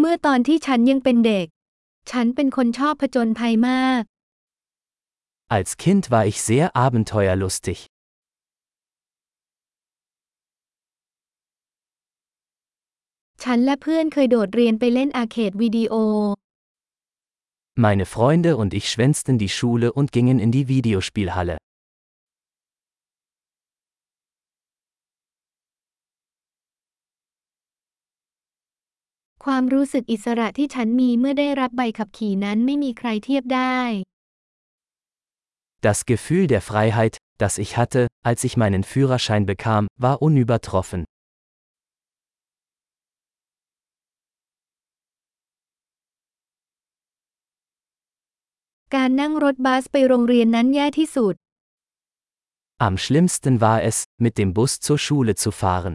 เมื่อตอนที่ฉันยังเป็นเด็ก ฉันเป็นคนชอบผจญภัยมาก Als Kind war ich sehr abenteuerlustig. ฉันและเพื่อนเคยโดดเรียนไปเล่นอาร์เคดวิดีโอ Meine Freunde und ich schwänzten die Schule und gingen in die Videospielhalle. ความรู้สึกอิสระที่ฉันมีเมื่อได้รับใบขับขี่นั้นไม่มีใครเทียบได้ Das Gefühl der Freiheit, das ich hatte, als ich meinen Führerschein bekam, war unübertroffen. การนั่งรถบัสไปโรงเรียนนั้นแย่ที่สุด Am schlimmsten war es, mit dem Bus zur Schule zu fahren.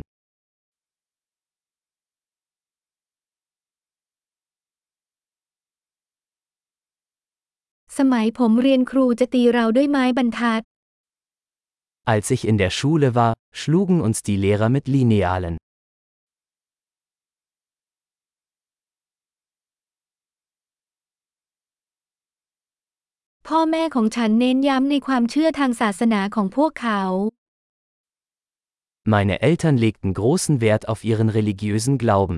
สมัยผมเรียนครูจะตีเราด้วยไม้บรรทัด Als ich in der Schule war, schlugen uns die Lehrer mit Linealen. พ่อแม่ของฉันเน้นย้ำในความเชื่อทางศาสนาของพวกเขา Meine Eltern legten großen Wert auf ihren religiösen Glauben.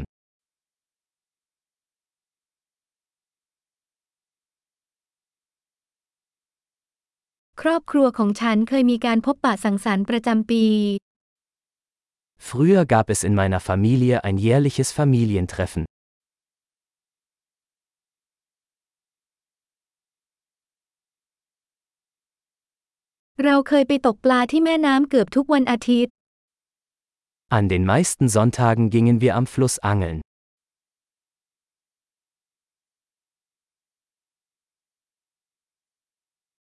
ครอบครัวของฉันเคยมีการพบปะสังสรรค์ประจำปี Früher gab es in meiner Familie ein jährliches Familientreffen. เราเคยไปตกปลาที่แม่น้ำเกือบทุกวันอาทิตย์ An den meisten Sonntagen gingen wir am Fluss angeln.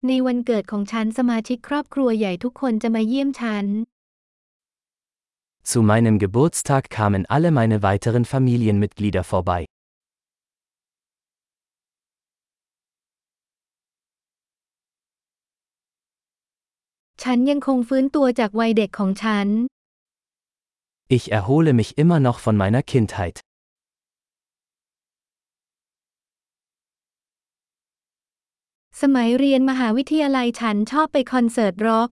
ในวันเกิดของฉันสมาชิกครอบครัวใหญ่ทุกคนจะมาเยี่ยมฉัน Zu meinem Geburtstag kamen alle meine weiteren Familienmitglieder vorbei. ฉันยังคงฟื้นตัวจากวัยเด็กของฉัน Ich erhole mich immer noch von meiner Kindheit. สมัยเรียนมหาวิทยาลัยฉันชอบไปคอนเสิร์ตร็อก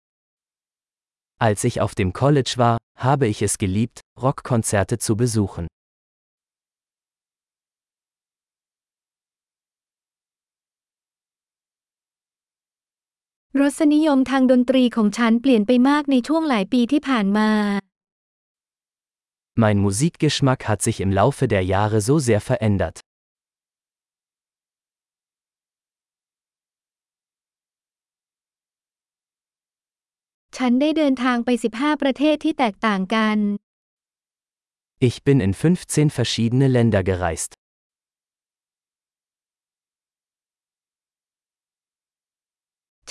Als ich auf dem College war, habe ich es geliebt, Rockkonzerte zu besuchen. รสนิยมทางดนตรีของฉันเปลี่ยนไปมากในช่วงหลายปีที่ผ่านมา Mein Musikgeschmack hat sich im Laufe der Jahre so sehr verändert. ฉันได้เดินทางไป 15 ประเทศที่แตกต่างกัน Ich bin in 15 verschiedene Länder gereist.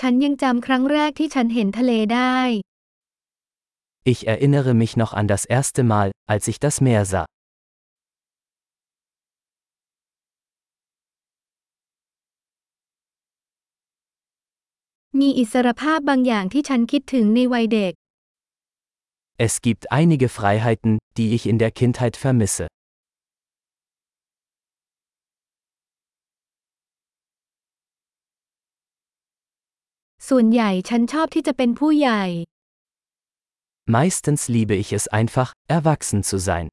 ฉันยังจำครั้งแรกที่ฉันเห็นทะเลได้ Ich erinnere mich noch an das erste Mal, als ich das Meer sah. มีอิสรภาพบางอย่างที่ฉันคิดถึงในวัยเด็ก Es gibt einige Freiheiten, die ich in der Kindheit vermisse. ส่วนใหญ่ฉันชอบที่จะเป็นผู้ใหญ่ Meistens liebe ich es einfach, erwachsen zu sein.